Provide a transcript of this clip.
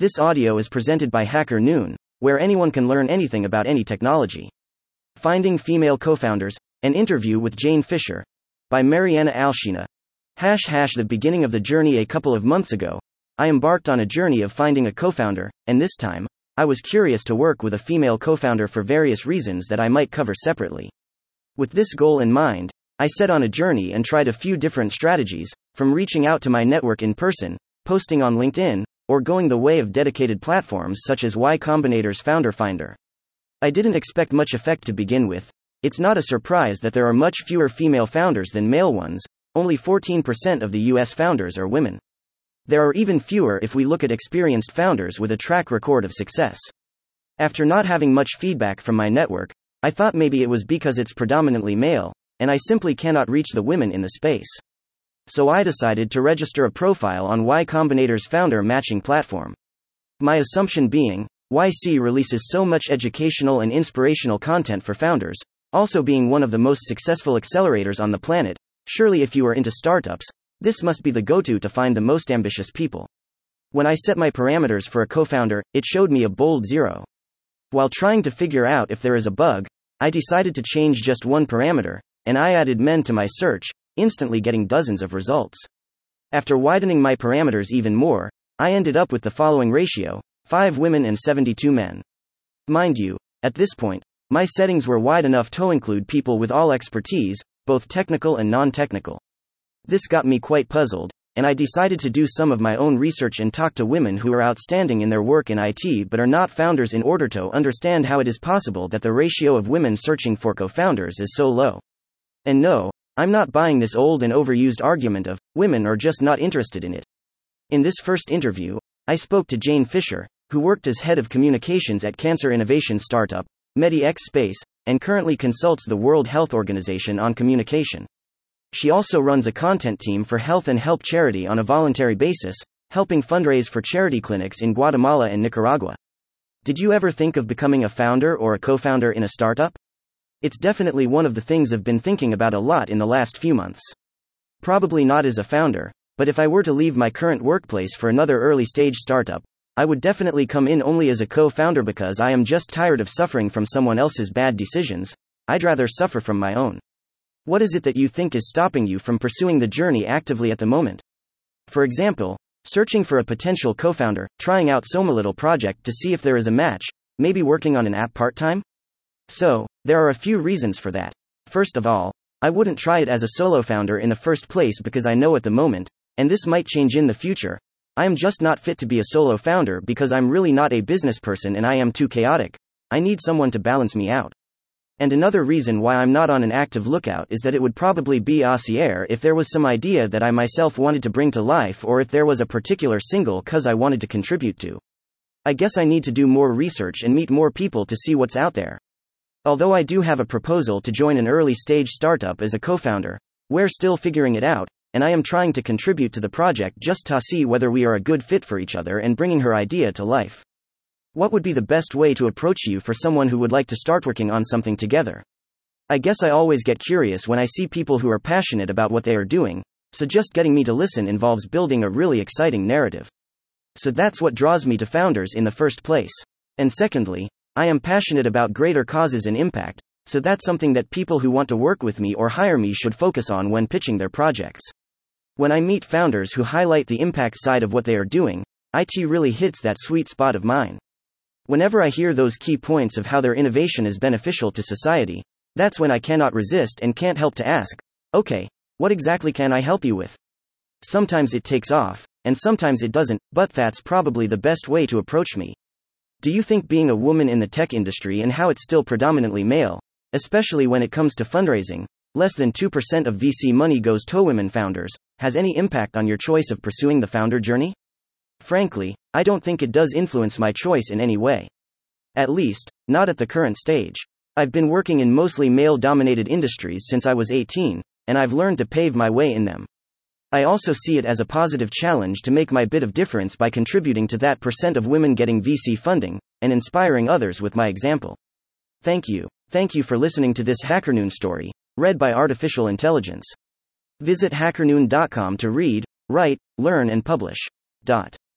This audio is presented by Hacker Noon, where anyone can learn anything about any technology. Finding Female Co Founders, an interview with Jane Fisher, by Mariana Alshina. Hash hash the beginning of the journey a couple of months ago. I embarked on a journey of finding a co founder, and this time, I was curious to work with a female co founder for various reasons that I might cover separately. With this goal in mind, I set on a journey and tried a few different strategies, from reaching out to my network in person, posting on LinkedIn, or going the way of dedicated platforms such as Y Combinator's Founder Finder. I didn't expect much effect to begin with. It's not a surprise that there are much fewer female founders than male ones, only 14% of the US founders are women. There are even fewer if we look at experienced founders with a track record of success. After not having much feedback from my network, I thought maybe it was because it's predominantly male, and I simply cannot reach the women in the space so I decided to register a profile on Y Combinator's founder matching platform. My assumption being, YC releases so much educational and inspirational content for founders, also being one of the most successful accelerators on the planet. Surely, if you are into startups, this must be the go to to find the most ambitious people. When I set my parameters for a co founder, it showed me a bold zero. While trying to figure out if there is a bug, I decided to change just one parameter, and I added men to my search, instantly getting dozens of results. After widening my parameters even more, I ended up with the following ratio 5 women and 72 men. Mind you, at this point, my settings were wide enough to include people with all expertise, both technical and non technical. This got me quite puzzled, and I decided to do some of my own research and talk to women who are outstanding in their work in IT but are not founders in order to understand how it is possible that the ratio of women searching for co founders is so low. And no, I'm not buying this old and overused argument of, women are just not interested in it. In this first interview, I spoke to Jane Fisher, who worked as head of communications at cancer innovation startup, MediX Space, and currently consults the World Health Organization on communication. She also runs a content team for Health and Help charity on a voluntary basis, helping fundraise for charity clinics in Guatemala and Nicaragua. Did you ever think of becoming a founder or a co founder in a startup? It's definitely one of the things I've been thinking about a lot in the last few months. Probably not as a founder, but if I were to leave my current workplace for another early stage startup, I would definitely come in only as a co founder because I am just tired of suffering from someone else's bad decisions. I'd rather suffer from my own. What is it that you think is stopping you from pursuing the journey actively at the moment? For example, searching for a potential co founder, trying out Little project to see if there is a match, maybe working on an app part time? So, there are a few reasons for that. First of all, I wouldn't try it as a solo founder in the first place because I know at the moment, and this might change in the future, I am just not fit to be a solo founder because I'm really not a business person and I am too chaotic. I need someone to balance me out. And another reason why I'm not on an active lookout is that it would probably be air if there was some idea that I myself wanted to bring to life or if there was a particular single cause I wanted to contribute to. I guess I need to do more research and meet more people to see what's out there. Although I do have a proposal to join an early stage startup as a co founder, we're still figuring it out, and I am trying to contribute to the project just to see whether we are a good fit for each other and bringing her idea to life. What would be the best way to approach you for someone who would like to start working on something together? I guess I always get curious when I see people who are passionate about what they are doing, so just getting me to listen involves building a really exciting narrative. So that's what draws me to founders in the first place. And secondly, I am passionate about greater causes and impact, so that's something that people who want to work with me or hire me should focus on when pitching their projects. When I meet founders who highlight the impact side of what they are doing, IT really hits that sweet spot of mine. Whenever I hear those key points of how their innovation is beneficial to society, that's when I cannot resist and can't help to ask, okay, what exactly can I help you with? Sometimes it takes off, and sometimes it doesn't, but that's probably the best way to approach me. Do you think being a woman in the tech industry and how it's still predominantly male, especially when it comes to fundraising, less than 2% of VC money goes to women founders, has any impact on your choice of pursuing the founder journey? Frankly, I don't think it does influence my choice in any way. At least, not at the current stage. I've been working in mostly male dominated industries since I was 18, and I've learned to pave my way in them. I also see it as a positive challenge to make my bit of difference by contributing to that percent of women getting VC funding, and inspiring others with my example. Thank you. Thank you for listening to this HackerNoon story, read by Artificial Intelligence. Visit hackernoon.com to read, write, learn, and publish. Dot.